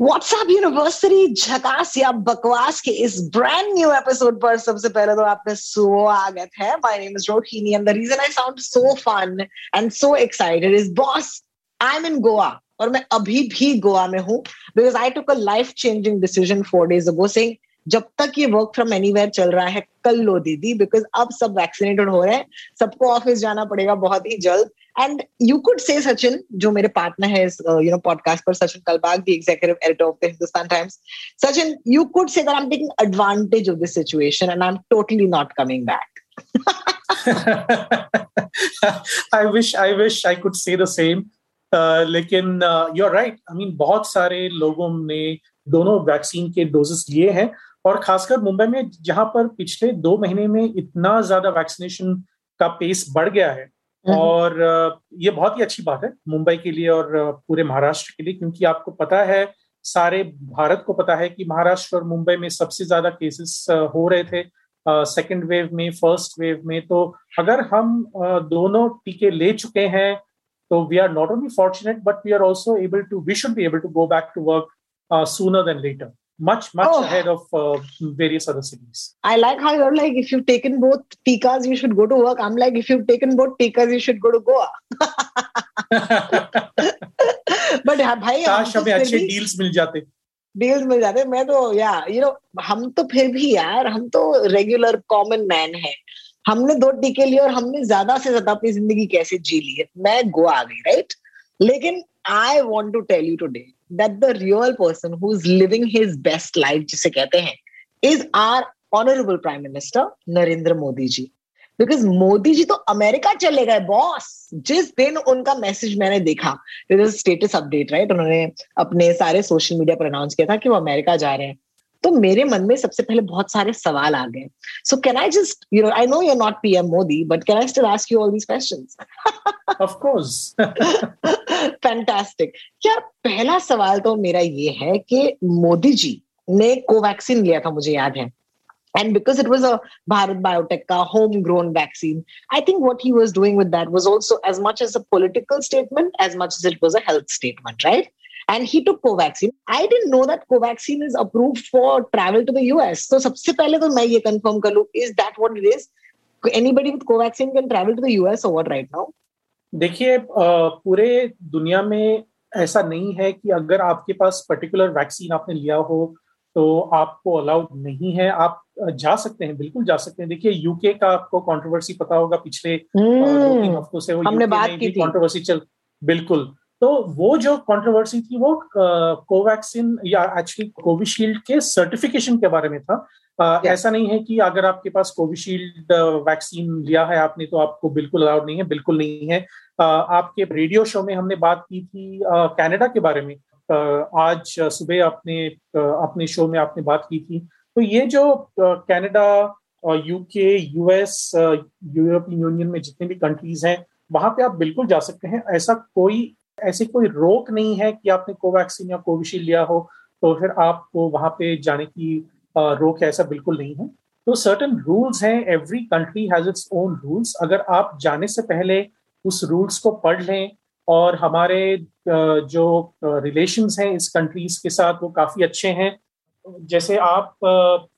WhatsApp university झकास या बकवास के इस ब्रांड न्यू एपिसोड पर सबसे पहले तो आपका स्वागत है। My name is Rohini and the reason I sound so fun and so excited is boss I am in Goa और मैं अभी भी गोवा में हूँ because I took a life changing decision four days ago saying जब तक ये work from anywhere चल रहा है, कल लो दीदी बिकॉज़ अब सब वैक्सीनेटेड हो रहे हैं, सबको ऑफ़िस जाना पड़ेगा बहुत ही जल्द। एंड यू कुड से सचिन जो मेरे पार्टनर है यू नो पॉडकास्ट पर Sachin Kalbag the executive editor of the Hindustan Times Sachin you could say that I am taking advantage of this situation and I am totally not coming back I wish I wish I could say the same लेकिन you are right I mean बहुत सारे लोगों ने दोनों vaccine के doses लिए हैं। और खासकर मुंबई में जहाँ पर पिछले दो महीने में इतना ज़्यादा वैक्सीनेशन का पेस बढ़ गया है और ये बहुत ही अच्छी बात है मुंबई के लिए और पूरे महाराष्ट्र के लिए क्योंकि आपको पता है सारे भारत को पता है कि महाराष्ट्र और मुंबई में सबसे ज़्यादा केसेस हो रहे थे सेकेंड वेव में फ़र्स्ट वेव में। तो अगर हम दोनों टीके ले चुके हैं तो we are not only fortunate but we are also able to we should be able to go back to work sooner then later much much oh. ahead of uh, various other cities i like how you're like if you've taken both tikas you should go to work i'm like if you've taken both tikas you should go to goa but भाई काश हमें अच्छे deals मिल जाते deals मिल जाते मैं तो या you know हम तो फिर भी यार हम तो रेगुलर कॉमन मैन है हमने दो टीके लिए और हमने ज़्यादा से ज़्यादा अपनी ज़िंदगी कैसे जी ली है मैं गोवा आ गई राइट लेकिन I want to tell you today that the real person who's living his best life, जिसे कहते हैं, is our honorable prime minister, Narendra Modi ji. Because Modi ji तो अमेरिका चले गए बॉस जिस दिन उनका मैसेज मैंने देखा स्टेटस अपडेट राइट उन्होंने अपने सारे सोशल मीडिया पर अनाउंस किया था कि वो अमेरिका जा रहे हैं. तो मेरे मन में सबसे पहले बहुत सारे सवाल आ गए so can I just you know I know you not PM Modi but can I still ask you all these questions of course fantastic यार पहला सवाल तो मेरा ये है कि मोदी जी ने कोवैक्सीन लिया था मुझे याद है And because it was a Bharat Biotech ka homegrown vaccine, I think what he was doing with that was also as much as a political statement as much as it was a health statement, right? And he took Covaxin. I didn't know that Covaxin is approved for travel to the US. So सबसे पहले तो मैं ये confirm कर लूँ is that what it is? Anybody with Covaxin can travel to the US or what right now? देखिए पूरे दुनिया में ऐसा नहीं है कि अगर आपके पास पर्टिकुलर वैक्सीन आपने लिया हो तो आपको अलाउड नहीं है आप जा सकते हैं बिल्कुल जा सकते हैं देखिए यूके का आपको कंट्रोवर्सी पता होगा पिछले हफ्तों से वो हमने बात की कंट्रोवर्सी चल बिल्कुल तो वो जो कंट्रोवर्सी थी वो कोवैक्सीन या एक्चुअली कोविशील्ड के सर्टिफिकेशन के बारे में था। Uh, ऐसा नहीं है कि अगर आपके पास कोविशील्ड वैक्सीन लिया है आपने तो आपको बिल्कुल अलाउड नहीं है बिल्कुल नहीं है। uh, आपके रेडियो शो में हमने बात की थी कनाडा के बारे में। आज सुबह अपने अपने शो में आपने बात की थी। तो ये जो Canada UK US European Union में जितने भी कंट्रीज़ हैं वहाँ पे आप बिल्कुल जा सकते हैं। ऐसा कोई ऐसी कोई रोक नहीं है कि आपने कोवैक्सीन या कोविशील्ड लिया हो तो फिर आपको वहाँ पे जाने की रोक ऐसा बिल्कुल नहीं है। तो सर्टन रूल्स हैं every country has its own rules अगर आप जाने से पहले उस रूल्स को पढ़ लें और हमारे जो रिलेशंस हैं इस कंट्रीज़ के साथ, वो काफ़ी अच्छे हैं। जैसे आप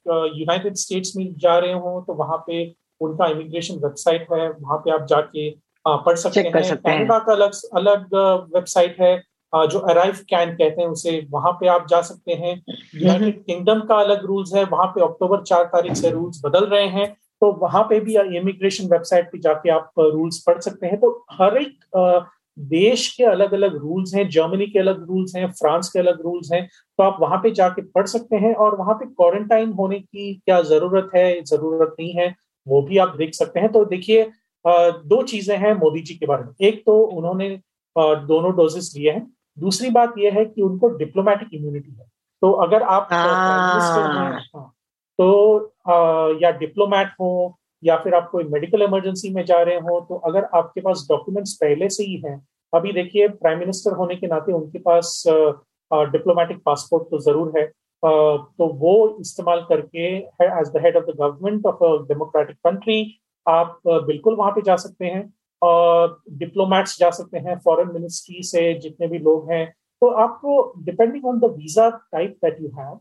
यूनाइटेड स्टेट्स में जा रहे हो तो वहाँ पे उनका इमिग्रेशन वेबसाइट है, वहाँ पे आप जाके पढ़ सकते हैं। कनाडा का अलग अलग वेबसाइट है जो अराइव कैन कहते हैं उसे वहाँ पे आप जा सकते हैं। यूनाइटेड किंगडम का अलग रूल्स है वहाँ पे अक्टूबर चार तारीख से रूल्स बदल रहे हैं तो वहाँ पे भी इमिग्रेशन वेबसाइट पे जाके आप रूल्स पढ़ सकते हैं। तो हर एक देश के अलग अलग रूल्स हैं जर्मनी के अलग रूल्स हैं फ्रांस के अलग रूल्स हैं तो आप वहाँ पे जाके पढ़ सकते हैं और वहाँ पे क्वारंटाइन होने की क्या ज़रूरत है ज़रूरत नहीं है वो भी आप देख सकते हैं। तो देखिए दो चीज़ें हैं मोदी जी के बारे में। एक तो उन्होंने दोनों डोजेस लिए हैं। दूसरी बात यह है कि उनको डिप्लोमेटिक इम्यूनिटी है। तो अगर आप हैं। हाँ, तो या डिप्लोमेट हो या फिर आप कोई मेडिकल इमरजेंसी में जा रहे हो तो अगर आपके पास डॉक्यूमेंट्स पहले से ही हैं अभी देखिए प्राइम मिनिस्टर होने के नाते उनके पास डिप्लोमेटिक पासपोर्ट तो ज़रूर है। तो वो इस्तेमाल करके as the head of the government of a democratic country आप बिल्कुल वहाँ पे जा सकते हैं। डिप्लोमेट्स जा सकते हैं फॉरेन मिनिस्ट्री से जितने भी लोग हैं। तो आपको depending on the visa type that you have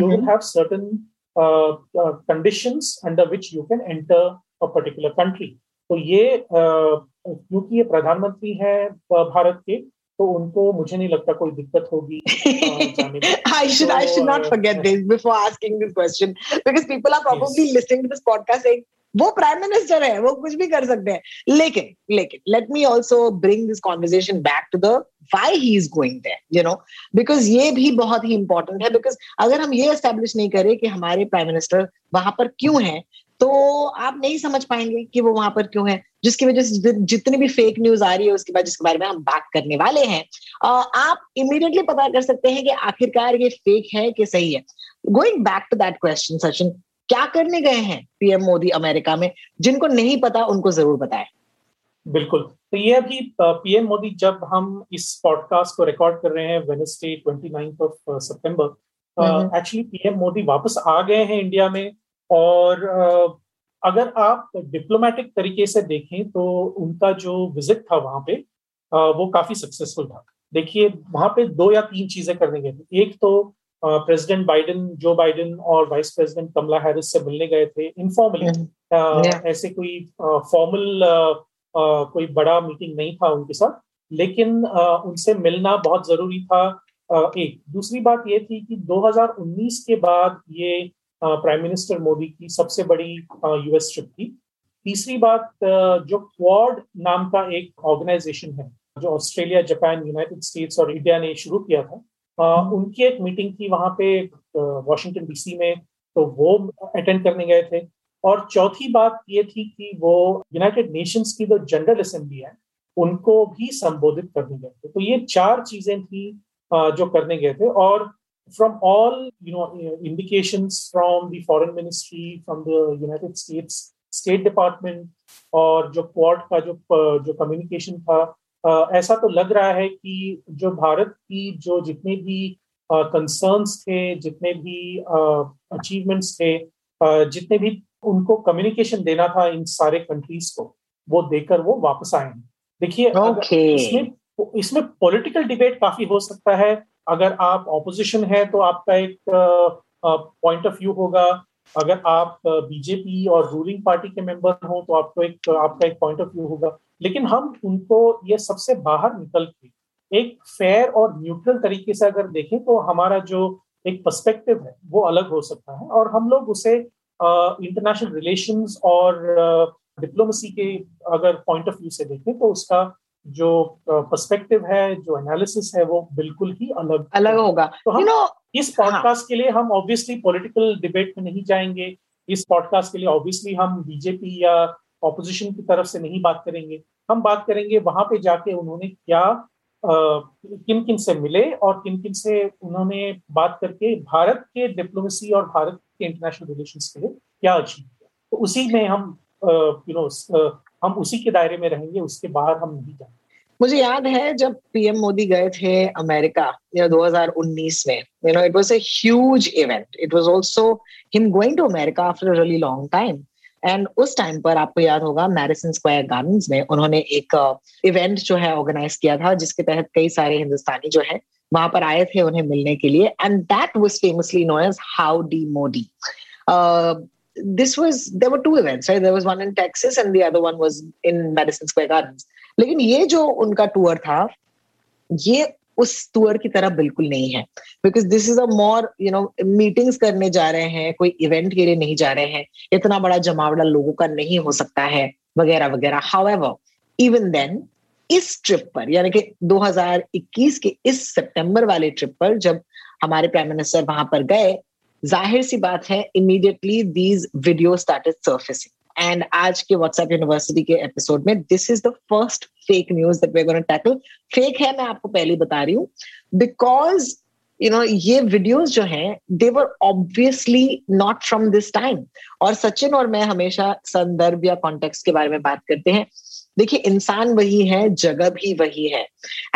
you will have certain conditions under which you can enter a particular country तो ये क्योंकि ये प्रधानमंत्री है भारत के तो उनको मुझे नहीं लगता कोई दिक्कत होगी I should I should not forget this before asking this question because people are probably yes. listening to this podcast saying वो प्राइम मिनिस्टर है, वो कुछ भी कर सकते हैं। लेकिन लेकिन let me also bring this conversation back to the why he is going you know because ये भी बहुत ही इंपॉर्टेंट है बिकॉज़ अगर हम ये एस्टेब्लिश नहीं करें कि हमारे प्राइम मिनिस्टर वहाँ पर क्यों है तो आप नहीं समझ पाएँगे कि वो वहाँ पर क्यों है। जिसकी वजह से जितनी भी फेक न्यूज़ आ रही है, उसके बाद, जिसके बारे में हम बात करने वाले हैं आप इमीडिएटली पता कर सकते हैं कि आखिरकार ये फेक है कि सही है। Going back to that question Sachin क्या करने गए हैं पीएम मोदी अमेरिका में जिनको नहीं पता उनको ज़रूर बताएँ। बिल्कुल। तो ये अभी पीएम मोदी जब हम इस पॉडकास्ट को रिकॉर्ड कर रहे हैं वेनसडे ट्वेंटी ऑफ़ सितंबर एक्चुअली पीएम मोदी वापस आ गए हैं इंडिया में और uh, अगर आप डिप्लोमेटिक तरीके से देखें तो उनका जो विज़िट था वहाँ पे uh, वो काफ़ी सक्सेसफुल था। देखिए वहाँ पे दो या तीन चीज़ें करने गए थे एक तो प्रेसिडेंट बाइडेन जो बाइडेन और वाइस प्रेसिडेंट कमला हैरिस से मिलने गए थे इनफॉर्मली हम्म। ऐसे कोई फॉर्मल कोई बड़ा मीटिंग नहीं था उनके साथ लेकिन उनसे मिलना बहुत ज़रूरी था। एक दूसरी बात ये थी कि 2019 के बाद ये प्राइम मिनिस्टर मोदी की सबसे बड़ी यूएस ट्रिप थी। तीसरी बात जो क्वाड नाम का एक ऑर्गेनाइजेशन है जो ऑस्ट्रेलिया जापान यूनाइटेड स्टेट्स और इंडिया ने शुरू किया था उनकी एक मीटिंग थी वहाँ पे वॉशिंगटन डीसी में तो वो अटेंड करने गए थे। और चौथी बात ये थी कि वो यूनाइटेड नेशंस की जो जनरल असेंबली है, उनको भी संबोधित करने गए थे। तो ये चार चीज़ें थी जो करने गए थे। और from all, you know, indications from the foreign ministry, from the united states state department और जो क्वाड का जो जो कम्युनिकेशन था ऐसा तो लग रहा है कि जो भारत की जो जितने भी कंसर्न्स थे जितने भी अचीवमेंट्स थे जितने भी उनको कम्युनिकेशन देना था इन सारे कंट्रीज़ को वो देकर वो वापस आए हैं। देखिए okay. इसमें इसमें पॉलिटिकल डिबेट काफ़ी हो सकता है। अगर आप ऑपोजिशन है तो आपका एक पॉइंट ऑफ़ व्यू होगा। अगर आप बीजेपी और रूलिंग पार्टी के मेंबर हो तो आपको एक आपका एक पॉइंट ऑफ़ व्यू होगा। लेकिन हम उनको ये सबसे बाहर निकल के एक फेयर और न्यूट्रल तरीके से अगर देखें तो हमारा जो एक पर्सपेक्टिव है वो अलग हो सकता है। और हम लोग उसे इंटरनेशनल रिलेशंस और डिप्लोमेसी के अगर पॉइंट ऑफ़ व्यू से देखें तो उसका जो पर्सपेक्टिव है जो एनालिसिस है वो बिल्कुल ही अलग अलग होगा। तो हम you know, इस पॉडकास्ट हाँ. के लिए हम ऑब्वियसली पॉलिटिकल डिबेट में नहीं जाएँगे। इस पॉडकास्ट के लिए ऑब्वियसली हम बीजेपी या ऑपोजिशन की तरफ़ से नहीं बात करेंगे। हम बात करेंगे वहाँ पे जाके उन्होंने क्या किन किन से मिले और किन किन से उन्होंने बात करके भारत के डिप्लोमेसी और भारत के इंटरनेशनल रिलेशन के लिए क्या अचीव किया। तो उसी में हम यू नो हम उसी के दायरे में रहेंगे, उसके बाहर हम नहीं जाएँगे। मुझे याद है जब पीएम मोदी गए थे अमेरिका यू नो 2019 में you know it was a huge event it was also him going to America after a really long time and उस टाइम पर आपको याद होगा मैरिसन स्क्वायर गार्डन्स में उन्होंने एक इवेंट जो है ऑर्गेनाइज किया था, जिसके तहत कई सारे हिंदुस्तानी जो है वहाँ पर आए थे उन्हें मिलने के लिए। And that was famously known as howdy Modi this was, there were two events, right? There was one in texas and the other one was in madison square gardens. लेकिन ये जो उनका टूर था, ये उस टूर की तरह बिल्कुल नहीं है। Because this is a more you know meetings करने जा रहे हैं, कोई इवेंट के लिए नहीं जा रहे हैं, इतना बड़ा जमावड़ा लोगों का नहीं हो सकता है, वगैरह वगैरह। हाउ इवन देन इस ट्रिप पर, यानी कि 2021 के इस सितंबर वाले ट्रिप पर, जब हमारे प्राइम मिनिस्टर वहाँ पर गए, ज़ाहिर सी बात है immediately these video started surfacing and आज के व्हाट्सएप यूनिवर्सिटी के एपिसोड में this is the first fake news that we gonna tackle fake है, मैं आपको पहले बता रही हूँ। बिकॉज़ यू नो ये वीडियोस जो हैं they were obviously not from this time और सचिन और मैं हमेशा संदर्भ या कॉन्टेक्स्ट के बारे में बात करते हैं। देखिए, इंसान वही है, जगह भी वही है।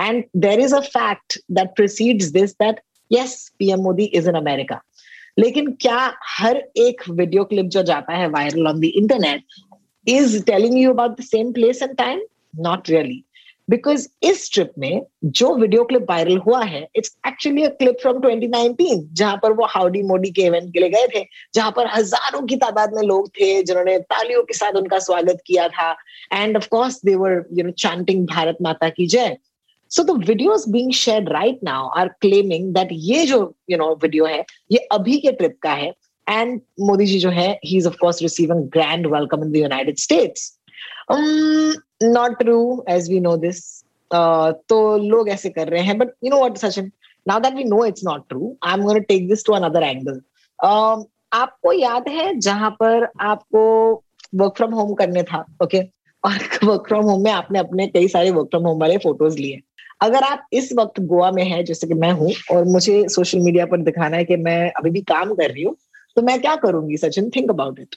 And there is a fact that precedes this that yes PM Modi is in America लेकिन क्या हर एक वीडियो क्लिप जो जाता है viral on the internet is telling you about the same place and time not really because इस trip में जो वीडियो क्लिप वायरल हुआ है it's actually a clip from 2019 जहाँ पर वो हाउडी मोदी के इवेंट के लिए गए थे, जहाँ पर हज़ारों की तादाद में लोग थे जिन्होंने तालियों के साथ उनका स्वागत किया था। And of course they were you know chanting Bharat Mata की जय। So the videos being shared right now are claiming that ये जो यू नो वीडियो है, ये अभी के ट्रिप का है. एंड मोदी जी जो है he is of course receiving grand welcome in the United States not true as we know this तो लोग ऐसे कर रहे हैं but you know what Sachin now that we know it's not true I am to take this to another angle आपको याद है जहाँ पर आपको वर्क फ्रॉम होम करने था ओके okay? और वर्क फ्रॉम होम में आपने अपने कई सारे वर्क फ्रॉम होम वाले फ़ोटोज़ लिए। अगर आप इस वक्त गोवा में हैं जैसे कि मैं हूँ और मुझे सोशल मीडिया पर दिखाना है कि मैं अभी भी काम कर रही हूँ तो मैं क्या करूँगी सचिन? थिंक अबाउट इट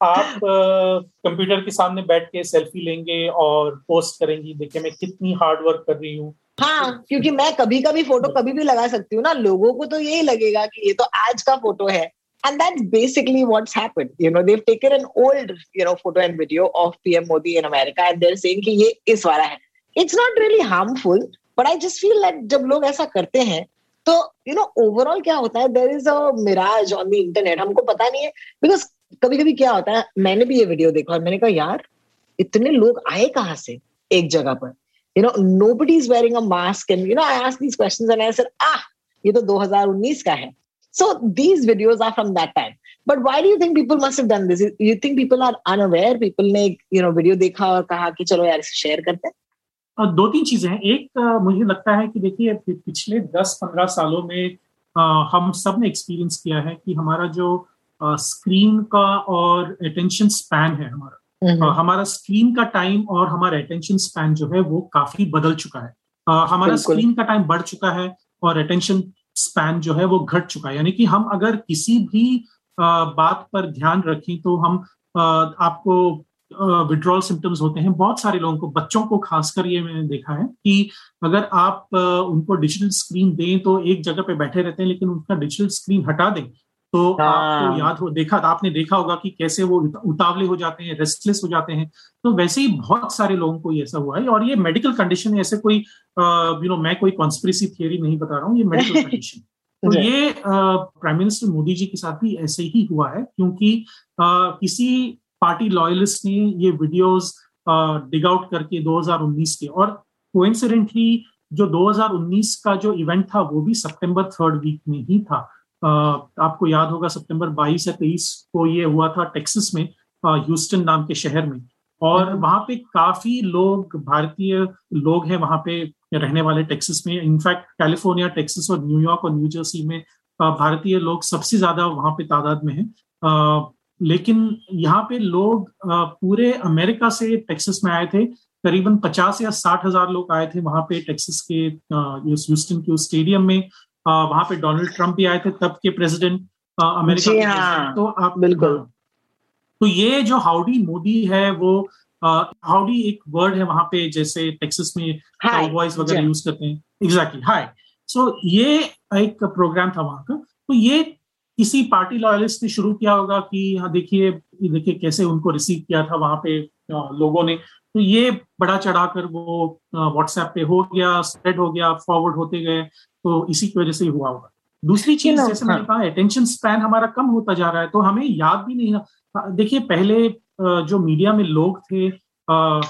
आप कंप्यूटर के सामने बैठ के सेल्फी लेंगे और पोस्ट करेंगी देखिए मैं कितनी हार्ड वर्क कर रही हूँ। हाँ क्योंकि मैं कभी कभी फ़ोटो कभी भी लगा सकती हूँ ना लोगों को तो यही लगेगा कि ये तो आज का फ़ोटो है। And that's basically what's happened. You know, they've taken an old, you know, photo and video of pm modi in america and they're saying कि ये इस वाला है। It's not really harmful, but i just feel that जब लोग ऐसा करते हैं तो यू नो ओवरऑल क्या होता है? There is a mirage on the internet हमको पता नहीं है। बिकॉज़ कभी कभी क्या होता है? मैंने भी ये वीडियो देखा और मैंने कहा, यार, इतने लोग आए कहाँ से एक जगह पर? You know nobody is wearing a mask and you know I ask these questions and I said ah, ये तो 2019 का है। So these videos are from that time. But why do you think people must have done this? You think people are unaware? People ने you know video देखा और कहा कि चलो यार इसे शेयर करते हैं? दो तीन चीज़ें हैं। एक मुझे लगता है कि देखिए पिछले 10-15 सालों में हम सबने एक्सपीरियंस किया है कि हमारा जो स्क्रीन का और अटेंशन स्पैन है हमारा। हमारा स्क्रीन का टाइम और हमारा अटेंशन स्पैन जो है वो काफ़ी बदल चुका है। हमारा स्क्रीन का टाइम बढ़ चुका है और अटेंशन स्पैन जो है वो घट चुका है। यानी कि हम अगर किसी भी बात पर ध्यान रखें तो हम आपको विड्रॉल सिम्टम्स होते हैं। बहुत सारे लोगों को, बच्चों को खासकर ये मैंने देखा है कि अगर आप उनको डिजिटल स्क्रीन दें तो एक जगह पे बैठे रहते हैं लेकिन उनका डिजिटल स्क्रीन हटा दें तो हाँ। आपको याद हो देखा आपने देखा होगा कि कैसे वो उतावले हो जाते हैं रेस्टलेस हो जाते हैं। तो वैसे ही बहुत सारे लोगों को ऐसा हुआ है और ये मेडिकल कंडीशन है ऐसे कोई यू नो मैं कोई कॉन्स्पिरसी थियोरी नहीं बता रहा हूँ ये मेडिकल कंडीशन तो ये प्राइम मिनिस्टर मोदी जी के साथ भी ऐसे ही हुआ है क्योंकि uh, किसी पार्टी लॉयलिस्ट ने ये वीडियोस डिग आउट करके 2019 के और कोइंसिडेंटली जो 2019 का जो इवेंट था वो भी सितंबर थर्ड वीक में ही था। आपको याद होगा सितंबर 22 या 23 को ये हुआ था टेक्सास में ह्यूस्टन नाम के शहर में। और वहाँ पे काफ़ी लोग भारतीय लोग हैं वहाँ पे रहने वाले टेक्सास में। इनफैक्ट कैलिफ़ोर्निया टेक्सास और न्यूयॉर्क और न्यू जर्सी में भारतीय लोग सबसे ज़्यादा वहाँ पे तादाद में हैं। लेकिन यहाँ पे लोग पूरे अमेरिका से टेक्सास में आए थे। करीबन पचास या साठ हज़ार लोग आए थे वहाँ पे टेक्सास के ह्यूस्टन के स्टेडियम में। वहाँ पे डोनाल्ड ट्रंप भी आए थे तब के प्रेसिडेंट अमेरिका हाँ, तो आप बिल्कुल। तो ये जो हाउडी मोदी है वो हाउडी एक वर्ड है वहाँ पे जैसे टेक्सास में वॉइस वगैरह यूज़ करते हैं। एग्जैक्टली हाय सो ये एक प्रोग्राम था वहाँ का। तो ये किसी पार्टी लॉयलिस्ट ने शुरू किया होगा कि हाँ देखिए देखिए कैसे उनको रिसीव किया था वहाँ पे लोगों ने। तो ये बड़ा चढ़ाकर वो व्हाट्सएप पे हो गया स्प्रेड हो गया फॉरवर्ड होते गए तो इसी की वजह से हुआ होगा। दूसरी चीज़ जैसे मैंने हाँ। कहा अटेंशन स्पैन हमारा कम होता जा रहा है तो हमें याद भी नहीं देखिए पहले जो मीडिया में लोग थे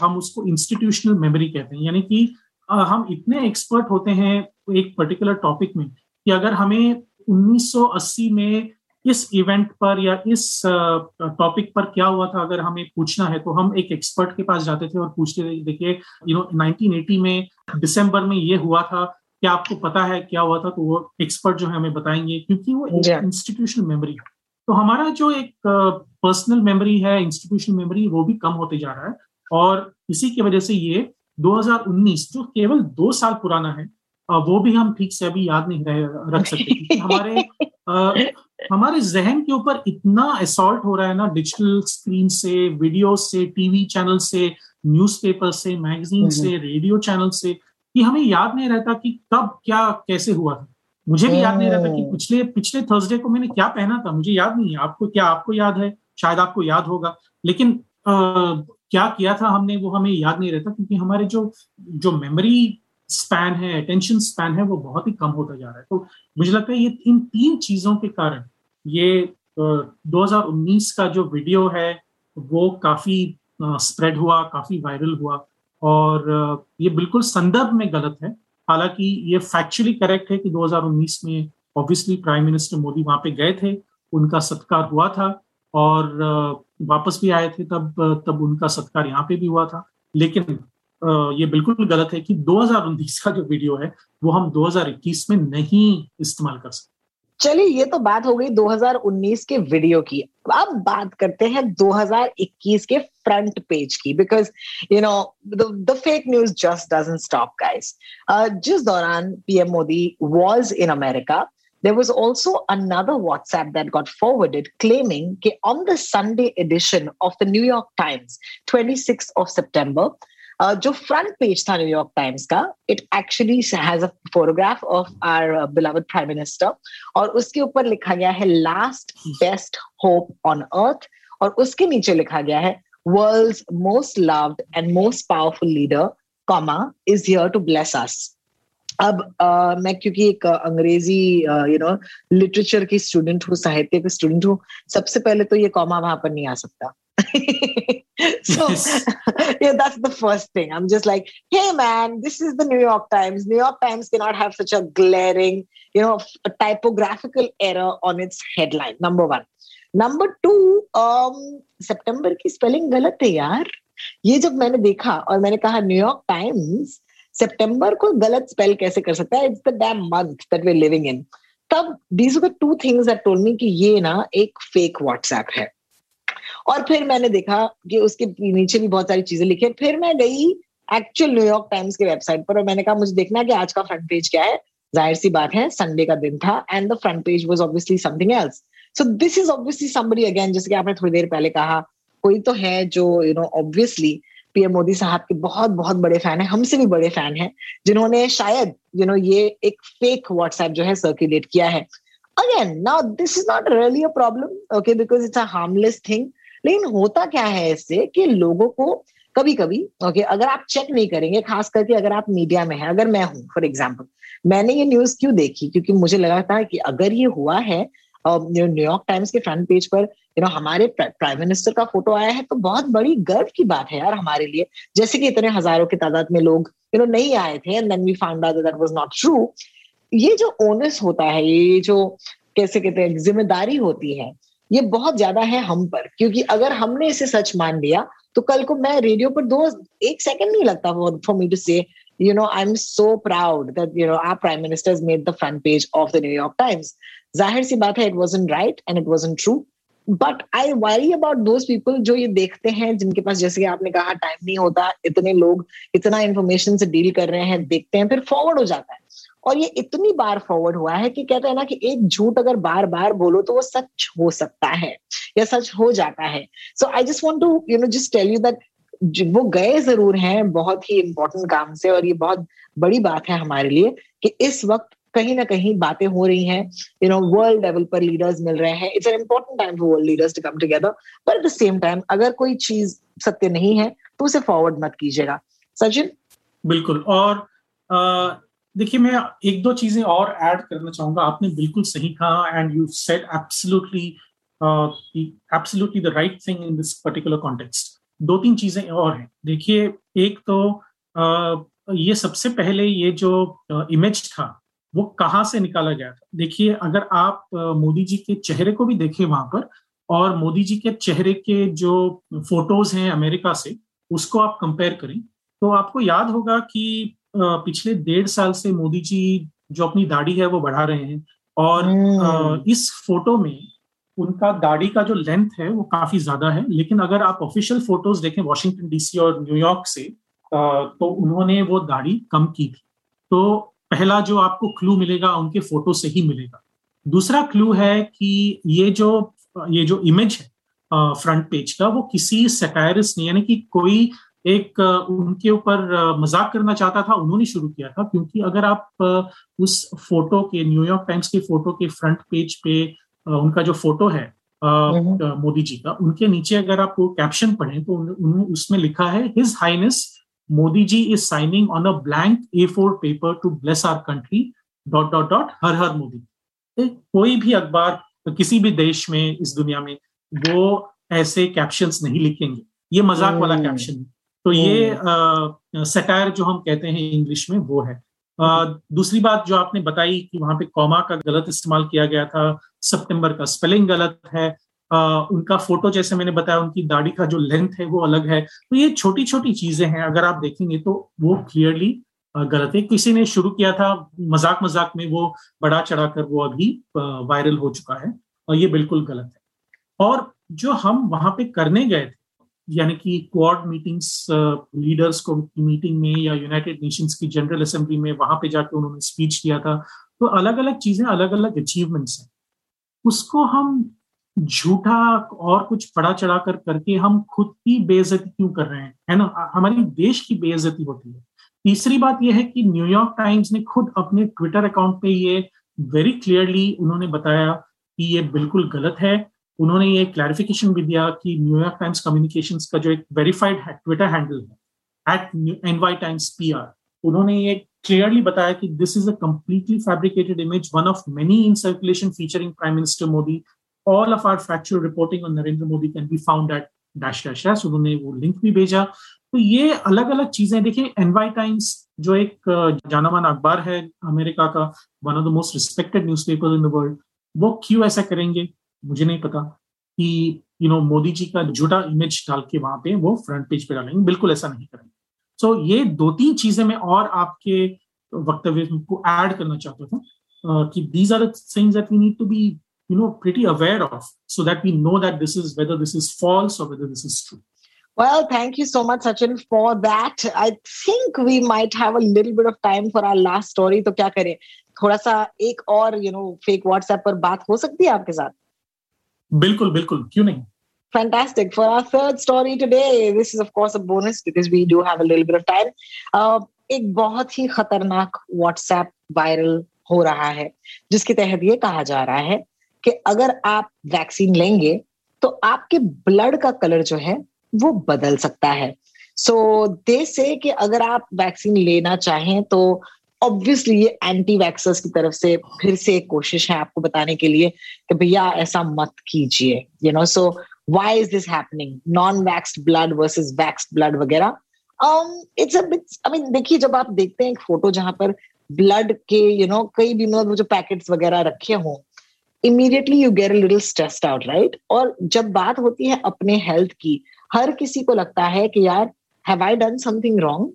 हम उसको इंस्टीट्यूशनल मेमोरी कहते हैं यानी कि हम इतने एक्सपर्ट होते हैं एक पर्टिकुलर टॉपिक में कि अगर हमें 1980 में इस इवेंट पर या इस टॉपिक पर क्या हुआ था? अगर हमें पूछना है तो हम एक एक्सपर्ट के पास जाते थे और पूछते थे देखिए यू नो 1980 में दिसंबर में ये हुआ था। क्या आपको पता है क्या हुआ था? तो वो एक्सपर्ट जो है हमें बताएँगे क्योंकि वो इंस्टीट्यूशनल मेमोरी है। तो हमारा जो एक पर्सनल मेमोरी है इंस्टीट्यूशनल मेमोरी वो भी कम होते जा रहा है। और इसी की वजह से ये 2019 जो केवल दो साल पुराना है वो भी हम ठीक से अभी याद नहीं रहे रख सकते क्योंकि हमारे हमारे जहन के ऊपर इतना असॉल्ट हो रहा है ना डिजिटल स्क्रीन से वीडियो से टीवी चैनल से न्यूज़पेपर से मैगजीन हम्म, से रेडियो चैनल से कि हमें याद नहीं रहता कि कब क्या कैसे हुआ था। मुझे भी याद नहीं रहता कि हम्म। पिछले पिछले थर्सडे को मैंने क्या पहना था मुझे याद नहीं है। आपको क्या आपको याद है? शायद आपको याद होगा। लेकिन आ, क्या किया था हमने वो हमें याद नहीं रहता क्योंकि हमारे जो जो मेमोरी स्पैन है अटेंशन स्पैन है, वो बहुत ही कम होता जा रहा है। तो मुझे लगता है ये इन तीन चीज़ों के कारण ये दो 2019 का जो वीडियो है, वो काफ़ी स्प्रेड हुआ, काफ़ी वायरल हुआ और ये बिल्कुल संदर्भ में गलत है। हालाँकि ये फैक्चुअली करेक्ट है कि 2019 में ऑब्वियसली प्राइम मिनिस्टर मोदी वहाँ पे गए थे, उनका सत्कार हुआ था और वापस भी आए थे तब तब उनका सत्कार यहाँ पे भी हुआ था। लेकिन ये बिल्कुल गलत है कि 2019 का जो वीडियो है वो हम 2021 में नहीं इस्तेमाल कर सकते। चलिए ये तो बात हो गई 2019 के वीडियो की। अब बात करते हैं 2021 के फ्रंट पेज की because you know the fake news just doesn't stop guys जिस दौरान PM Modi was in America there was also another WhatsApp that got forwarded claiming that on the Sunday edition of the New York Times, 26th of September, जो front page था New York Times का it actually has a photograph of our beloved prime minister और उसके ऊपर लिखा गया है last best hope on earth और उसके नीचे लिखा गया है world's most loved and most powerful leader comma is here to bless us अब uh, मैं क्योंकि एक अंग्रेज़ी यू नो लिटरेचर की स्टूडेंट हूँ साहित्य की स्टूडेंट हूँ सबसे पहले तो ये कॉमा वहाँ पर नहीं आ सकता। So yes. yeah that's the first thing i'm just like hey man this is the new york times new york times cannot have such a glaring you know a typographical error on its headline number one number two सितंबर की spelling गलत है यार ये जब मैंने देखा और मैंने कहा न्यूयॉर्क टाइम्स सितंबर को गलत स्पेल कैसे कर सकता है it's the damn month that we living in तब these are the two things that told me कि ये ना एक फेक व्हाट्सएप है और फिर मैंने देखा कि उसके नीचे भी बहुत सारी चीज़ें लिखी फिर मैं गई एक्चुअल न्यूयॉर्क टाइम्स के वेबसाइट पर और मैंने कहा मुझे देखना कि आज का फ्रंट पेज क्या है। ज़ाहिर सी बात है संडे का दिन था and the front page was obviously something else so this is obviously somebody again जैसे कि आपने थोड़ी देर पहले कहा कोई तो है जो you know obviously PM Modi साहब के बहुत बहुत बड़े फ़ैन है हमसे भी बड़े फ़ैन है जिन्होंने शायद यू you नो know, ये एक फेक व्हाट्सएप जो है सर्कुलेट किया है। Again now this is not really a problem okay because it's a harmless thing लेकिन होता क्या है इससे कि लोगों को कभी कभी ओके अगर आप चेक नहीं करेंगे, खास करके अगर आप मीडिया में हैं, अगर मैं हूँ फॉर एग्ज़ाम्पल मैंने ये न्यूज़ क्यों देखी? क्योंकि मुझे लगा था कि अगर ये हुआ है न्यूयॉर्क टाइम्स के फ्रंट पेज पर यू नो हमारे प्राइम मिनिस्टर का फ़ोटो आया है तो बहुत बड़ी गर्व की बात है यार हमारे लिए। जैसे कि इतने हज़ारों की तादाद में लोग यू नो नहीं आए थे and then we found out that was not true ये जो ओनस होता है, ये जो, कैसे कहते हैं, ज़िम्मेदारी होती है ये बहुत ज़्यादा है हम पर, क्योंकि अगर हमने इसे सच मान लिया तो कल को मैं रेडियो पर दो, एक सेकंड नहीं लगता for me to say you know, i'm so proud that, you know, our prime minister has the front page of the new york times. zahir si baat hai it wasn't right and it wasn't true. But I worry about those people जो ये देखते हैं, जिनके पास जैसे कि आपने कहा time नहीं होता, इतने लोग, इतना इन्फॉर्मेशन से डील कर रहे हैं, देखते हैं, फिर फॉरवर्ड हो जाता है। और ये इतनी बार फॉरवर्ड हुआ है कि कहते हैं ना कि एक झूठ अगर बार बार बोलो तो वो सच हो सकता है या सच हो जाता है। So I just want to you know just tell you that वो गए ज़रूर हैं बहुत ही इंपॉर्टेंट काम से और ये बहुत बड़ी बात है हमारे लिए कि इस वक्त कहीं ना कहीं बातें हो रही हैं। यू नो वर्ल्ड लेवल पर लीडर्स मिल रहे हैं। It's an important time for world leaders to come together but at the same time अगर कोई चीज़ सत्य नहीं है तो उसे फॉरवर्ड मत कीजिएगा। सचिन? बिल्कुल, और देखिए मैं एक दो चीज़ें और ऐड करना चाहूँगा। आपने बिल्कुल सही कहा and you said absolutely absolutely the right thing in this particular context दो तीन चीज़ें और हैं। देखिए एक तो uh, ये सबसे पहले ये जो इमेज uh, था वो कहाँ से निकाला गया था? देखिए अगर आप uh, मोदी जी के चेहरे को भी देखें वहाँ पर और मोदी जी के चेहरे के जो फ़ोटोज़ हैं अमेरिका से उसको आप कंपेयर करें तो आपको याद होगा कि पिछले डेढ़ साल से मोदी जी जो अपनी दाढ़ी है वो बढ़ा रहे हैं और हम्म। इस फ़ोटो में उनका दाढ़ी का जो लेंथ है वो काफ़ी ज़्यादा है लेकिन अगर आप ऑफिशियल फ़ोटोज़ देखें वॉशिंगटन डीसी और न्यूयॉर्क से तो उन्होंने वो दाढ़ी कम की थी तो पहला जो आपको क्लू मिलेगा उनके फ़ोटो से ही मिलेगा दूसरा क्लू है कि ये जो ये जो इमेज है फ्रंट पेज का वो किसी सेटायरिस्ट ने यानी कि कोई एक उनके ऊपर मज़ाक करना चाहता था उन्होंने शुरू किया था क्योंकि अगर आप उस फ़ोटो के न्यूयॉर्क टाइम्स के फ़ोटो के फ्रंट पेज पे उनका जो फ़ोटो है। मोदी जी का उनके नीचे अगर आप वो कैप्शन पढ़ें तो उन्होंने उसमें लिखा है his highness Modi ji is signing on a blank A four paper to bless our country dot dot dot हर हर मोदी कोई भी अखबार किसी भी देश में इस दुनिया में वो ऐसे कैप्शंस नहीं लिखेंगे ये मज़ाक वाला कैप्शन हम्म। है तो ये सटायर। जो हम कहते हैं इंग्लिश में वो है। दूसरी बात जो आपने बताई कि वहाँ पे कॉमा का गलत इस्तेमाल किया गया था सितंबर का स्पेलिंग गलत है आ, उनका फ़ोटो जैसे मैंने बताया उनकी दाढ़ी का जो लेंथ है वो अलग है। तो ये छोटी छोटी चीज़ें हैं अगर आप देखेंगे तो वो क्लियरली गलत है। किसी ने शुरू किया था मज़ाक मज़ाक में वो बड़ा चढ़ाकर वो अभी वायरल हो चुका है और ये बिल्कुल गलत है। और जो हम वहाँ पे करने गए थे यानी कि क्वाड मीटिंग्स लीडर्स को मीटिंग में या यूनाइटेड नेशंस की जनरल असेंबली में वहाँ पे जाके उन्होंने स्पीच किया था। तो अलग अलग चीज़ें अलग अलग अचीवमेंट्स हैं। उसको हम झूठा और कुछ पड़ा चढ़ा कर करके हम खुद की बेइज्जती क्यों कर रहे हैं? है ना? हमारी देश की बेइज्जती होती है। तीसरी बात यह है कि न्यूयॉर्क टाइम्स ने खुद अपने ट्विटर अकाउंट पे ये वेरी क्लियरली उन्होंने बताया कि ये बिल्कुल गलत है। उन्होंने ये क्लैरिफिकेशन भी दिया कि न्यूयॉर्क टाइम्स कम्युनिकेशंस का जो एक वेरीफाइड ट्विटर हैंडल है at N Y Times P R उन्होंने ये क्लियरली बताया कि this is a completely fabricated image one of many in circulation featuring prime minister Modi all of our factual reporting on Narendra Modi can be found at dash dash dash उन्होंने वो link भी भेजा। तो ये अलग अलग चीज़ें देखिए एनवाई टाइम्स जो एक जाना माना अखबार है अमेरिका का one of the most respected newspaper in the world वो क्यों ऐसा करेंगे? मुझे नहीं पता कि यू नो मोदी जी का झूठा इमेज डाल के वहाँ पे वो फ्रंट पेज पे डालेंगे बिल्कुल ऐसा नहीं करेंगे सो so, ये दो तीन चीज़ें मैं और आपके वक्तव्य को ऐड करना चाहता था uh, कि these are things that we need to be you know pretty aware of so that we know that this is whether this is false or whether this is true Well, thank you so much, Sachin, for that. I think we might have a little bit of time for our last story. तो क्या करें थोड़ा सा एक और you know fake WhatsApp पर बात हो सकती है आपके साथ बिल्कुल बिल्कुल क्यों नहीं Fantastic. For our third story today, this is of course a bonus because we do have a little bit of time. Uh, एक बहुत ही खतरनाक व्हाट्सएप वायरल हो रहा है जिसके तहत ये कहा जा रहा है कि अगर आप वैक्सीन लेंगे तो आपके ब्लड का कलर जो है वो बदल सकता है सो दे से कि अगर आप वैक्सीन लेना चाहें तो ऑब्वियसली ये एंटी वैक्सर्स की तरफ़ से फिर से एक कोशिश है आपको बताने के लिए कि भैया ऐसा मत कीजिए you know so why is this happening non vaxxed blood versus vaxxed blood वगैरह इट्स बिट आई मीन देखिए, जब आप देखते हैं एक फ़ोटो जहाँ पर ब्लड के यू नो कई भी मतलब जो पैकेट्स वगैरह रखे हों immediately you get little stressed out right और जब बात होती है अपने हेल्थ की, हर किसी को लगता है कि यार have I done something wrong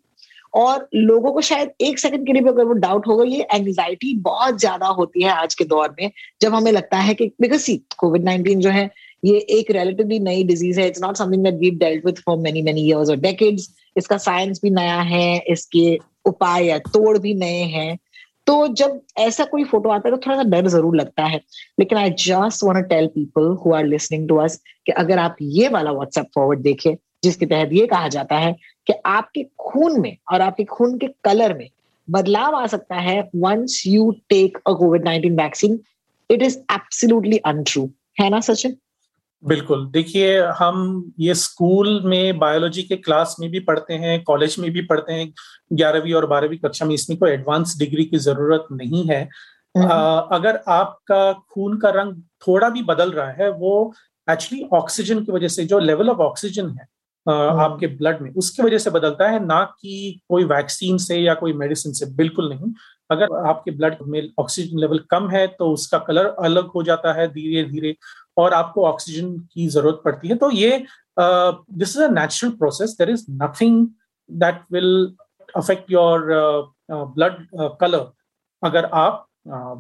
और लोगों को शायद एक सेकंड के लिए भी अगर वो डाउट होगा, ये एंग्जाइटी बहुत ज़्यादा होती है आज के दौर में, जब हमें लगता है कि बिकॉज़ सी कोविड नाइनटीन जो है, ये एक रिलेटिवली नई डिज़ीज़ है it's not something that we dealt with for many many years और डेकेड्स इसका साइंस भी नया है, इसके उपाय या तोड़ भी नए हैं। तो जब ऐसा कोई फ़ोटो आता है तो थोड़ा सा डर ज़रूर लगता है। लेकिन I just want tell people who are listening to us कि अगर आप ये वाला व्हाट्सएप फॉरवर्ड देखें, जिसके तहत ये कहा जाता है कि आपके खून में और आपके खून के कलर में बदलाव आ सकता है once you take a COVID nineteen vaccine it is absolutely untrue है ना सचिन? बिल्कुल। देखिए हम ये स्कूल में बायोलॉजी के क्लास में भी पढ़ते हैं कॉलेज में भी पढ़ते हैं। ग्यारहवीं और बारहवीं कक्षा में इसमें कोई एडवांस डिग्री की ज़रूरत नहीं है। हम्म। आ, अगर आपका खून का रंग थोड़ा भी बदल रहा है वो एक्चुअली ऑक्सीजन की वजह से जो लेवल ऑफ़ ऑक्सीजन है। आपके ब्लड में। उसकी वजह से बदलता है ना कि कोई वैक्सीन से या कोई मेडिसिन से बिल्कुल नहीं। अगर आपके ब्लड में ऑक्सीजन लेवल कम है तो उसका कलर अलग हो जाता है धीरे धीरे और आपको ऑक्सीजन की ज़रूरत पड़ती है। तो ये this is a natural process there is nothing that will affect your blood colour अगर आप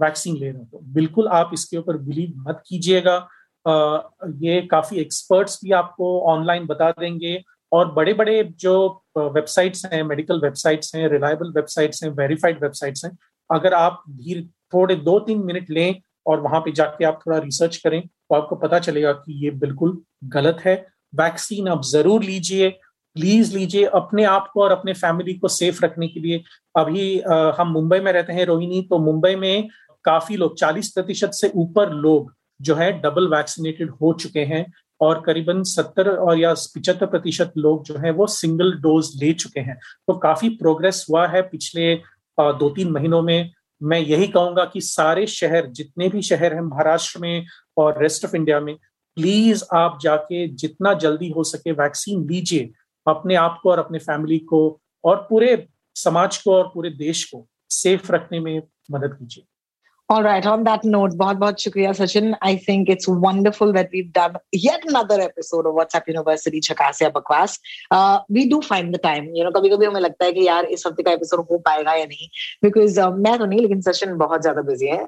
वैक्सीन ले रहे हो तो बिल्कुल आप इसके ऊपर बिलीव मत कीजिएगा। ये काफ़ी एक्सपर्ट्स भी आपको ऑनलाइन बता देंगे। और बड़े बड़े जो वेबसाइट्स हैं मेडिकल वेबसाइट्स हैं रिलायबल वेबसाइट्स हैं वेरीफाइड वेबसाइट्स हैं अगर आप धीरे थोड़े दो तीन मिनट लें और वहाँ पे जाके आप थोड़ा रिसर्च करें तो आपको पता चलेगा कि ये बिल्कुल गलत है। वैक्सीन आप ज़रूर लीजिए प्लीज़ लीजिए अपने आप को और अपने फैमिली को सेफ़ रखने के लिए। अभी आ, हम मुंबई में रहते हैं रोहिणी तो मुंबई में काफ़ी लोग 40 प्रतिशत से ऊपर लोग जो है डबल वैक्सीनेटेड हो चुके हैं और करीबन 70 और या पिछहत्तर प्रतिशत लोग जो है वो सिंगल डोज ले चुके हैं। तो काफ़ी प्रोग्रेस हुआ है पिछले दो तीन महीनों में। मैं यही कहूँगा कि सारे शहर, जितने भी शहर हैं महाराष्ट्र में और रेस्ट ऑफ़ इंडिया में प्लीज़ आप जाके जितना जल्दी हो सके वैक्सीन लीजिए अपने आप को और अपने फैमिली को और पूरे समाज को और पूरे देश को सेफ़ रखने में मदद कीजिए। All right. On that note, बहुत बहुत शुक्रिया Sachin. I think it's wonderful that we've done yet another episode of WhatsApp University झकास या बकवास. Uh, we do find the time. You know, कभी कभी हमें लगता है कि यार इस हफ्ते का एपिसोड हो पाएगा या नहीं. Because uh, मैं तो नहीं लेकिन सचिन बहुत ज्यादा बिजी है.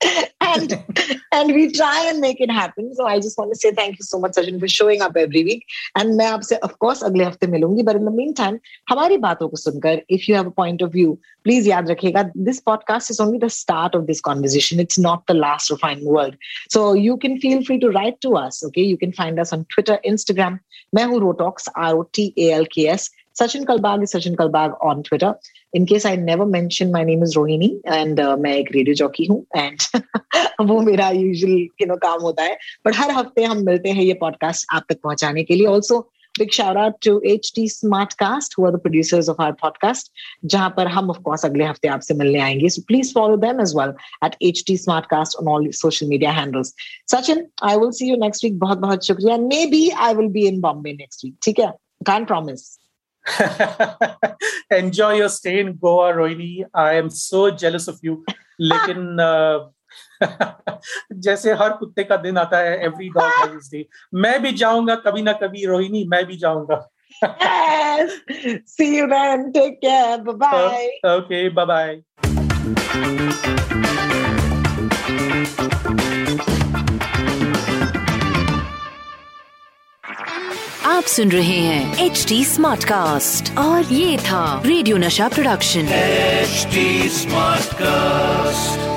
and and we try and make it happen. So I just want to say thank you so much, Sachin, for showing up every week. And मैं आपसे of course अगले हफ्ते मिलूंगी. But in the meantime, हमारी बातों को सुनकर, if you have a point of view, please याद रखिएगा. This podcast is only the start of this conversation. It's not the last of our word. So you can feel free to write to us. Okay, you can find us on Twitter, Instagram. मैं हूँ Rotox, R O T A L K S. Sachin Kalbag is Sachin Kalbag on Twitter. In case I never mention, my name is Rohini and uh, मैं एक radio jockey हूँ and वो मेरा usual you know काम होता है but हर हफ्ते हम मिलते हैं ये पॉडकास्ट आप तक पहुंचाने के लिए also big shout out to HT Smartcast, who are the producers of our podcast. जहां पर हम of course अगले हफ्ते आपसे मिलने आएंगे. So please follow them as well at HT Smartcast on all social media handles. Sachin, I will see you next week. बहुत बहुत शुक्रिया. Maybe I will be in Bombay next week. ठीक है? Can't promise. Enjoy your stay in Goa, Rohini. I am so jealous of you. लेकिन जैसे हर कुत्ते का दिन आता है एवरी डॉग हैज़ डे मैं भी जाऊँगा कभी ना कभी रोहिणी मैं भी जाऊँगा yes. See you then. Take care. Bye bye. Uh, okay. Bye bye. आप सुन रहे हैं एच डी स्मार्ट कास्ट और ये था रेडियो नशा प्रोडक्शन एचडी स्मार्ट कास्ट